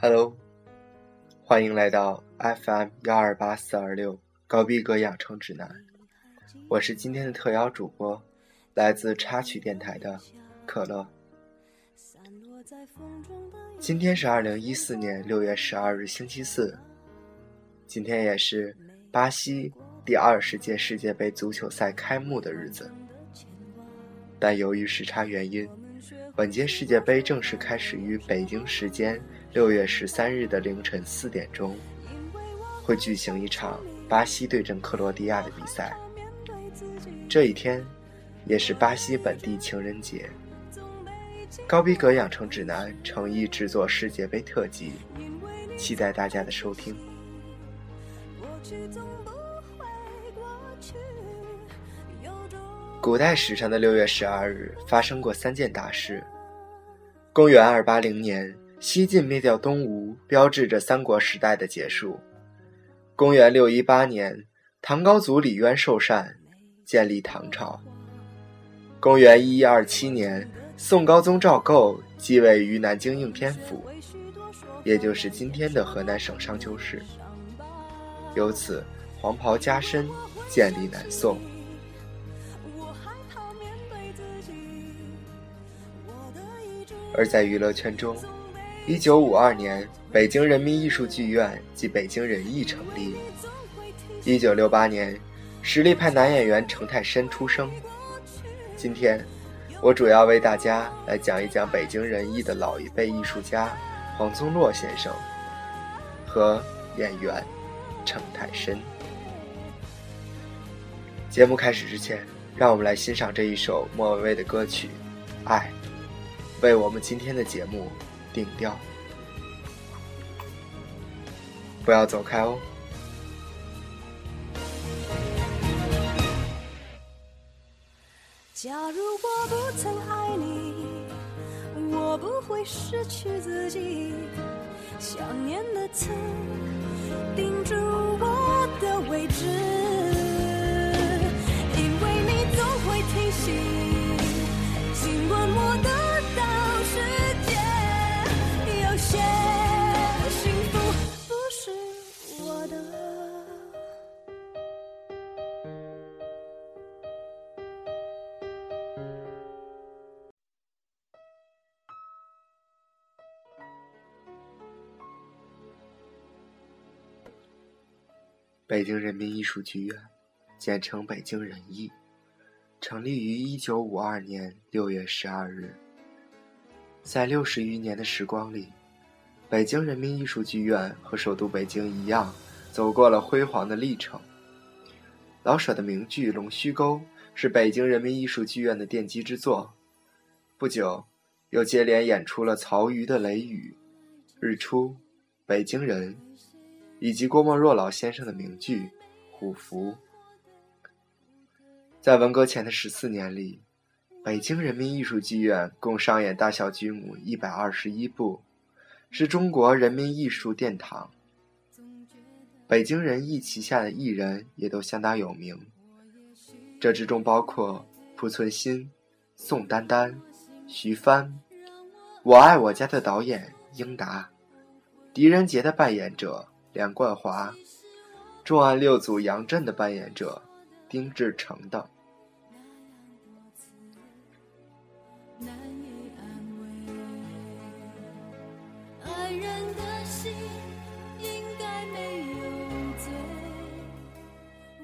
Hello，欢迎来到 FM 幺二八四二六高逼格养成指南。我是今天的特邀主播，来自插曲电台的可乐。今天是二零一四年六月十二日，星期四。今天也是巴西第二十届世界杯足球赛开幕的日子。但由于时差原因，本届世界杯正式开始于北京时间六月十三日的凌晨四点钟，会举行一场巴西对阵克罗地亚的比赛。这一天，也是巴西本地情人节。高逼格养成指南诚意制作世界杯特辑，期待大家的收听。古代史上的六月十二日发生过三件大事。公元二八零年，西晋灭掉东吴，标志着三国时代的结束。公元六一八年，唐高祖李渊受禅，建立唐朝。公元一一二七年，宋高宗赵构继位于南京应天府，也就是今天的河南省商丘市。由此，黄袍加身，建立南宋。而在娱乐圈中，一九五二年，北京人民艺术剧院及北京人艺成立。一九六八年，实力派男演员程泰深出生。今天，我主要为大家来讲一讲北京人艺的老一辈艺术家黄宗洛先生和演员程泰深。节目开始之前，让我们来欣赏这一首莫文蔚的歌曲《爱》。为我们今天的节目定调，不要走开哦。假如我不曾爱你，我不会失去自己。想念的刺钉住我的位置，北京人民艺术剧院，简称北京人艺，成立于一九五二年六月十二日。在六十余年的时光里，北京人民艺术剧院和首都北京一样，走过了辉煌的历程。老舍的名剧《龙须沟》是北京人民艺术剧院的奠基之作。不久，又接连演出了曹禺的《雷雨》《日出》《北京人》。以及郭沫若老先生的名句《虎符》。在文革前的十四年里，北京人民艺术剧院共上演大小剧目一百二十一部，是中国人民艺术殿堂。北京人艺旗下的艺人也都相当有名，这之中包括濮存昕、宋丹丹、徐帆，《我爱我家》的导演英达，狄仁杰的扮演者。梁冠华，重案六组杨震的扮演者丁志成等。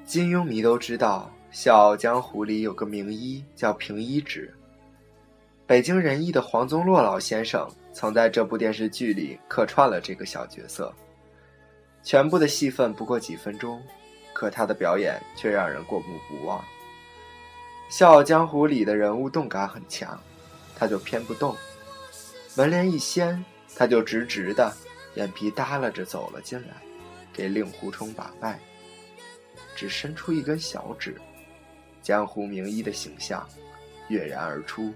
金庸迷都知道，《笑傲江湖》里有个名医叫平一指。北京人艺的黄宗洛老先生曾在这部电视剧里客串了这个小角色。全部的戏份不过几分钟，可他的表演却让人过目不忘。《笑傲江湖》里的人物动感很强，他就偏不动；门帘一掀，他就直直的，眼皮耷拉着走了进来，给令狐冲把脉，只伸出一根小指，江湖名医的形象跃然而出。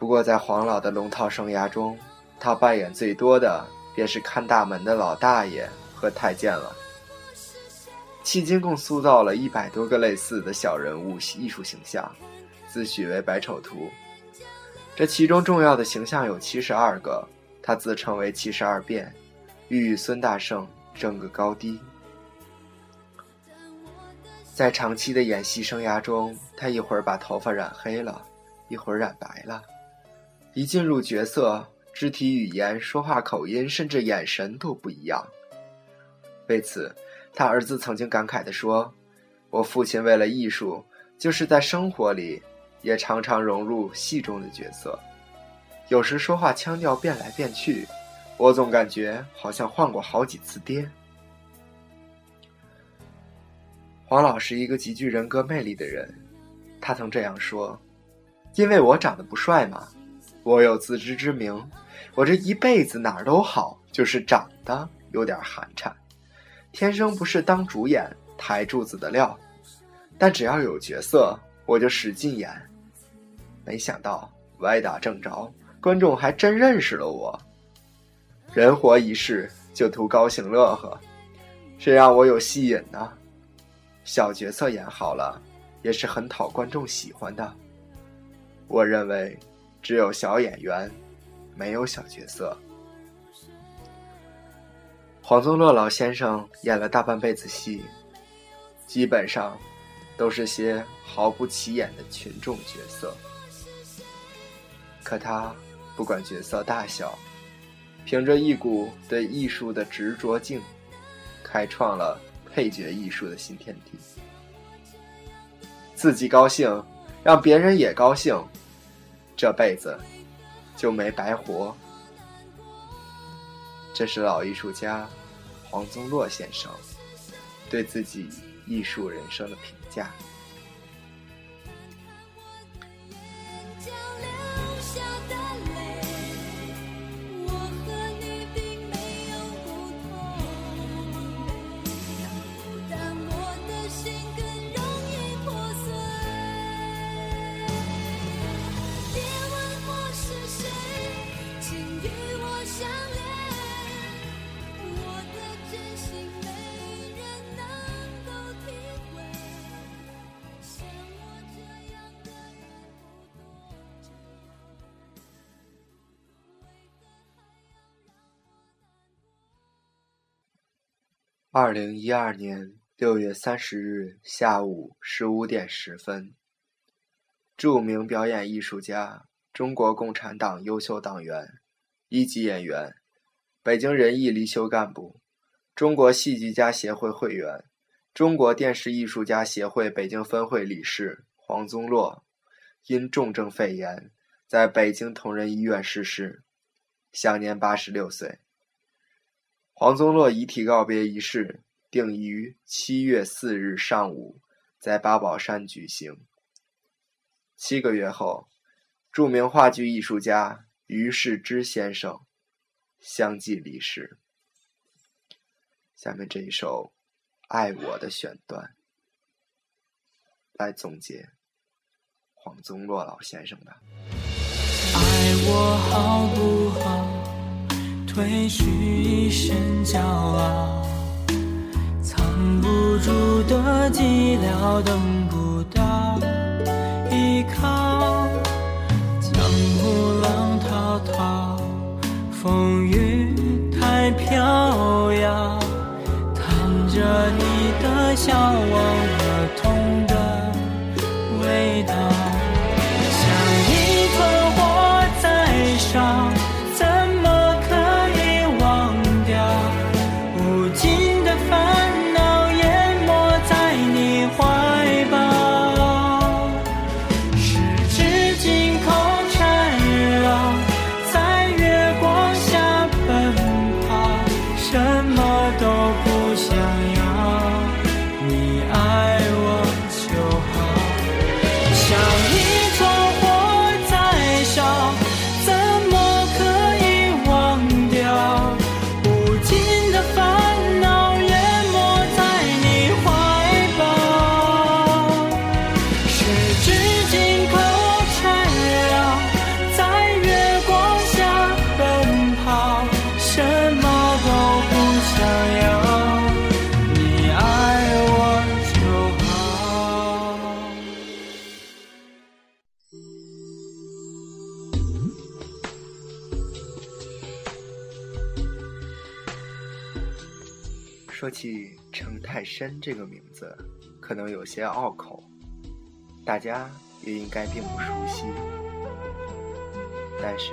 不过在黄老的龙套生涯中，他扮演最多的。便是看大门的老大爷和太监了。迄今共塑造了一百多个类似的小人物艺术形象，自诩为“百丑图”。这其中重要的形象有七十二个，他自称为七十二变，欲与孙大圣争个高低。在长期的演戏生涯中，他一会儿把头发染黑了，一会儿染白了，一进入角色，肢体语言、说话口音，甚至眼神都不一样。为此，他儿子曾经感慨地说：“我父亲为了艺术，就是在生活里。”也常常融入戏中的角色，有时说话腔调变来变去，我总感觉好像换过好几次爹。黄老是一个极具人格魅力的人，他曾这样说：“因为我长得不帅嘛，我有自知之明，我这一辈子哪儿都好，就是长得有点寒碜，天生不是当主演台柱子的料，但只要有角色，我就使劲演。”没想到歪打正着，观众还真认识了我。人活一世，就图高兴乐呵，谁让我有戏瘾呢？小角色演好了，也是很讨观众喜欢的。我认为，只有小演员，没有小角色。黄宗洛老先生演了大半辈子戏，基本上都是些毫不起眼的群众角色。可他不管角色大小，凭着一股对艺术的执着劲，开创了配角艺术的新天地。自己高兴，让别人也高兴，这辈子就没白活。这是老艺术家黄宗洛先生对自己艺术人生的评价。二零一二年六月三十日下午十五点十分，著名表演艺术家、中国共产党优秀党员、一级演员、北京人艺离休干部、中国戏剧家协会会员、中国电视艺术家协会北京分会理事黄宗洛，因重症肺炎在北京同仁医院逝世，享年八十六岁。黄宗洛遗体告别仪式定于七月四日上午在八宝山举行。七个月后，著名话剧艺术家于世之先生相继离世。下面这一首《爱我》的选段，来总结黄宗洛老先生的。爱我好不？褪去一身骄傲，藏不住的寂寥，等不到依靠。江湖浪滔滔，风雨太飘摇，谈着你的向往起程泰深这个名字，可能有些拗口，大家也应该并不熟悉。但是，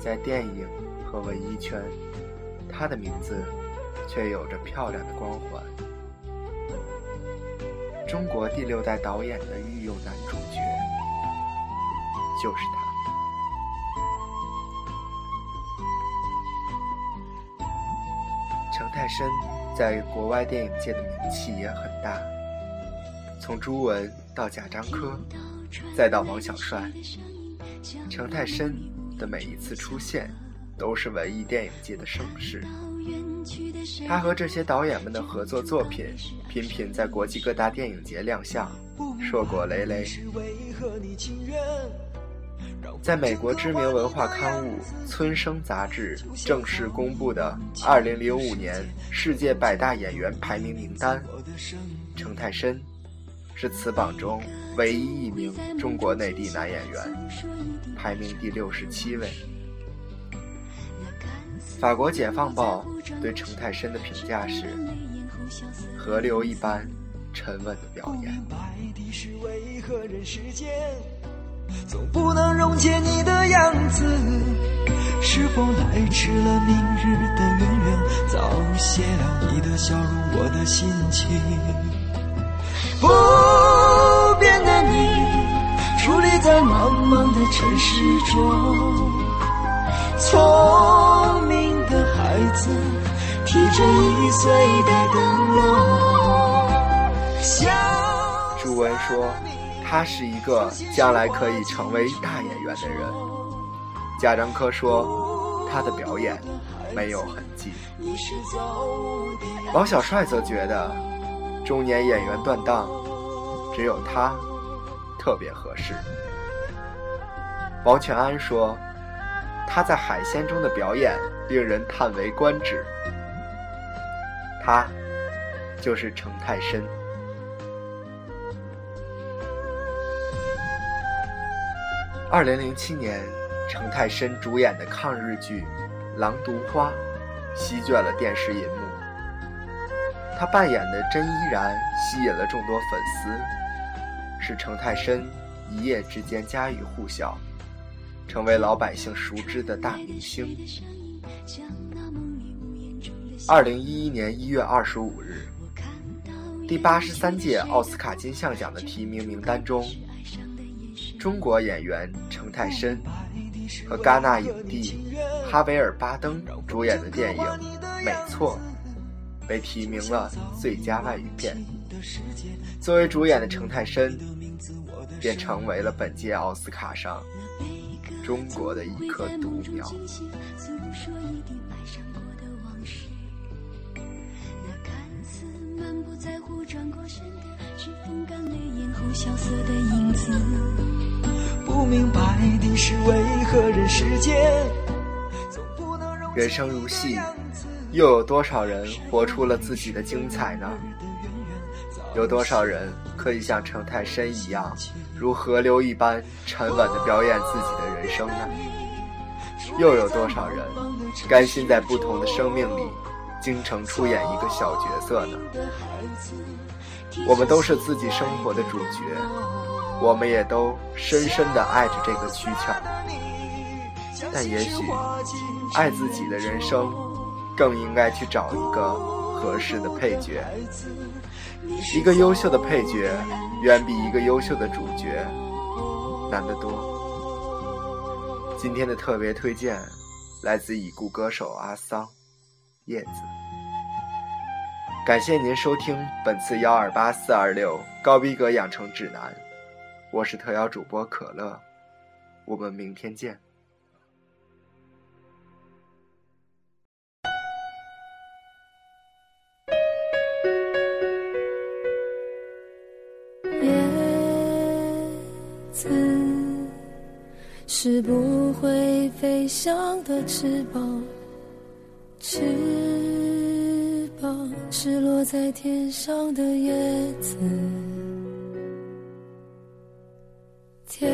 在电影和文艺圈，他的名字却有着漂亮的光环。中国第六代导演的御用男主角，就是他。程泰深在国外电影界的名气也很大，从朱文到贾樟柯，再到王小帅，程泰深的每一次出现都是文艺电影界的盛事。他和这些导演们的合作作品频频在国际各大电影节亮相，硕果累累。在美国知名文化刊物《村生》杂志正式公布的2005年世界百大演员排名名单，程泰深是此榜中唯一一名中国内地男演员，排名第六十七位。法国《解放报》对程泰深的评价是：河流一般沉稳的表演。总不能溶解你的样子，是否来迟了明日的圆圆，早谢了你的笑容，我的心情。不变的你，伫立在茫茫的城市中，聪明的孩子，提着易碎的灯笼。朱文说。他是一个将来可以成为大演员的人。贾樟柯说，他的表演没有痕迹。王小帅则觉得，中年演员断档，只有他特别合适。王全安说，他在《海鲜》中的表演令人叹为观止。他就是程泰深。二零零七年，程泰深主演的抗日剧《狼毒花》席卷了电视银幕。他扮演的甄依然吸引了众多粉丝，使程泰深一夜之间家喻户晓，成为老百姓熟知的大明星。二零一一年一月二十五日，第八十三届奥斯卡金像奖的提名名单中。中国演员程泰深和戛纳影帝哈维尔·巴登主演的电影《美错》被提名了最佳外语片。作为主演的程泰深，便成为了本届奥斯卡上中国的一颗独苗。明白的是为何人世间人生如戏，又有多少人活出了自己的精彩呢？有多少人可以像程泰深一样，如河流一般沉稳地表演自己的人生呢？又有多少人甘心在不同的生命里，精诚出演一个小角色呢？我们都是自己生活的主角。我们也都深深地爱着这个躯壳，但也许爱自己的人生，更应该去找一个合适的配角。一个优秀的配角，远比一个优秀的主角难得多。今天的特别推荐，来自已故歌手阿桑，叶子。感谢您收听本次幺二八四二六高逼格养成指南。我是特邀主播可乐，我们明天见。叶子是不会飞翔的翅膀，翅膀是落在天上的叶子。天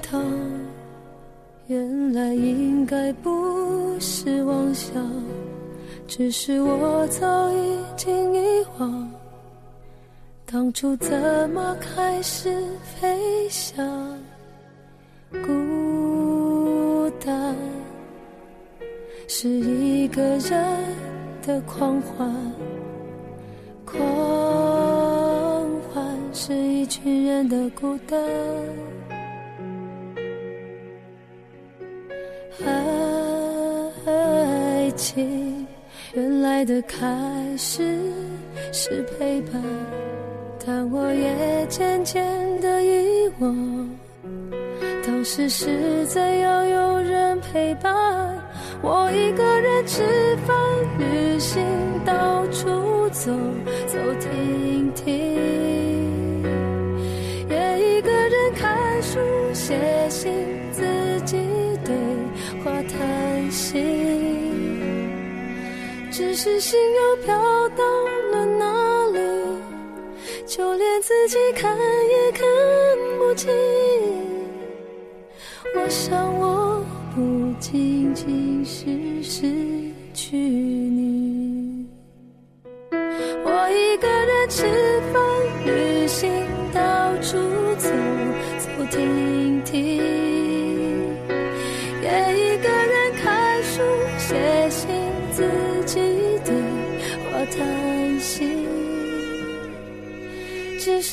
堂，原来应该不是妄想。只是我早已经遗忘，当初怎么开始飞翔？孤单是一个人的狂欢，狂欢是一群人的孤单。爱情原来的开始是陪伴，但我也渐渐的遗忘，当时是怎样有人陪伴。我一个人吃饭、心、到处走走停停，也一个人看书、写信，自己对话谈心。只是心又飘到了哪里，就连自己看也看不清。我想我不仅仅是失去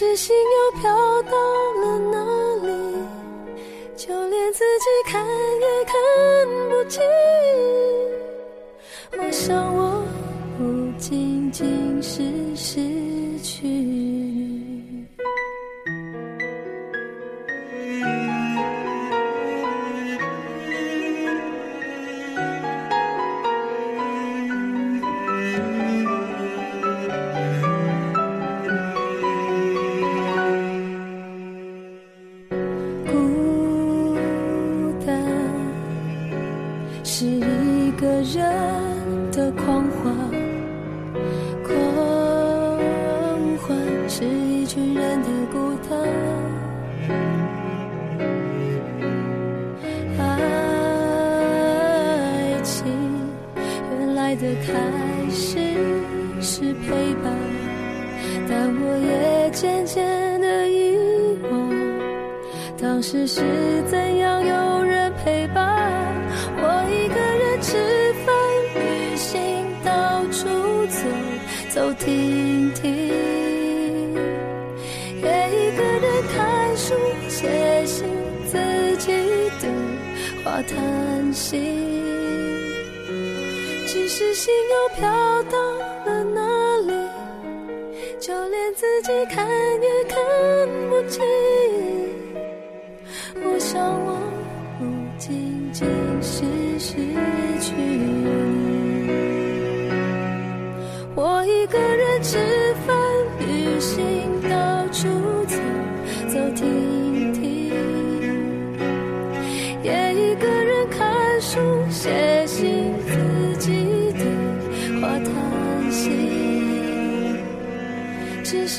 只是心又飘到了哪里？就连自己看也看不清。但我也渐渐的遗忘。当时是怎样有人陪伴？我一个人吃饭、旅行，到处走走停停，也一个人看书、写信，自己对话谈心。只是心又飘到自己看也看不清。我想我不仅仅是失去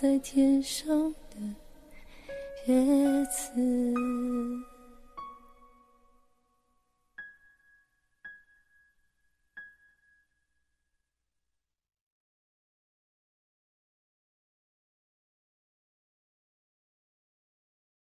在天上的。叶子。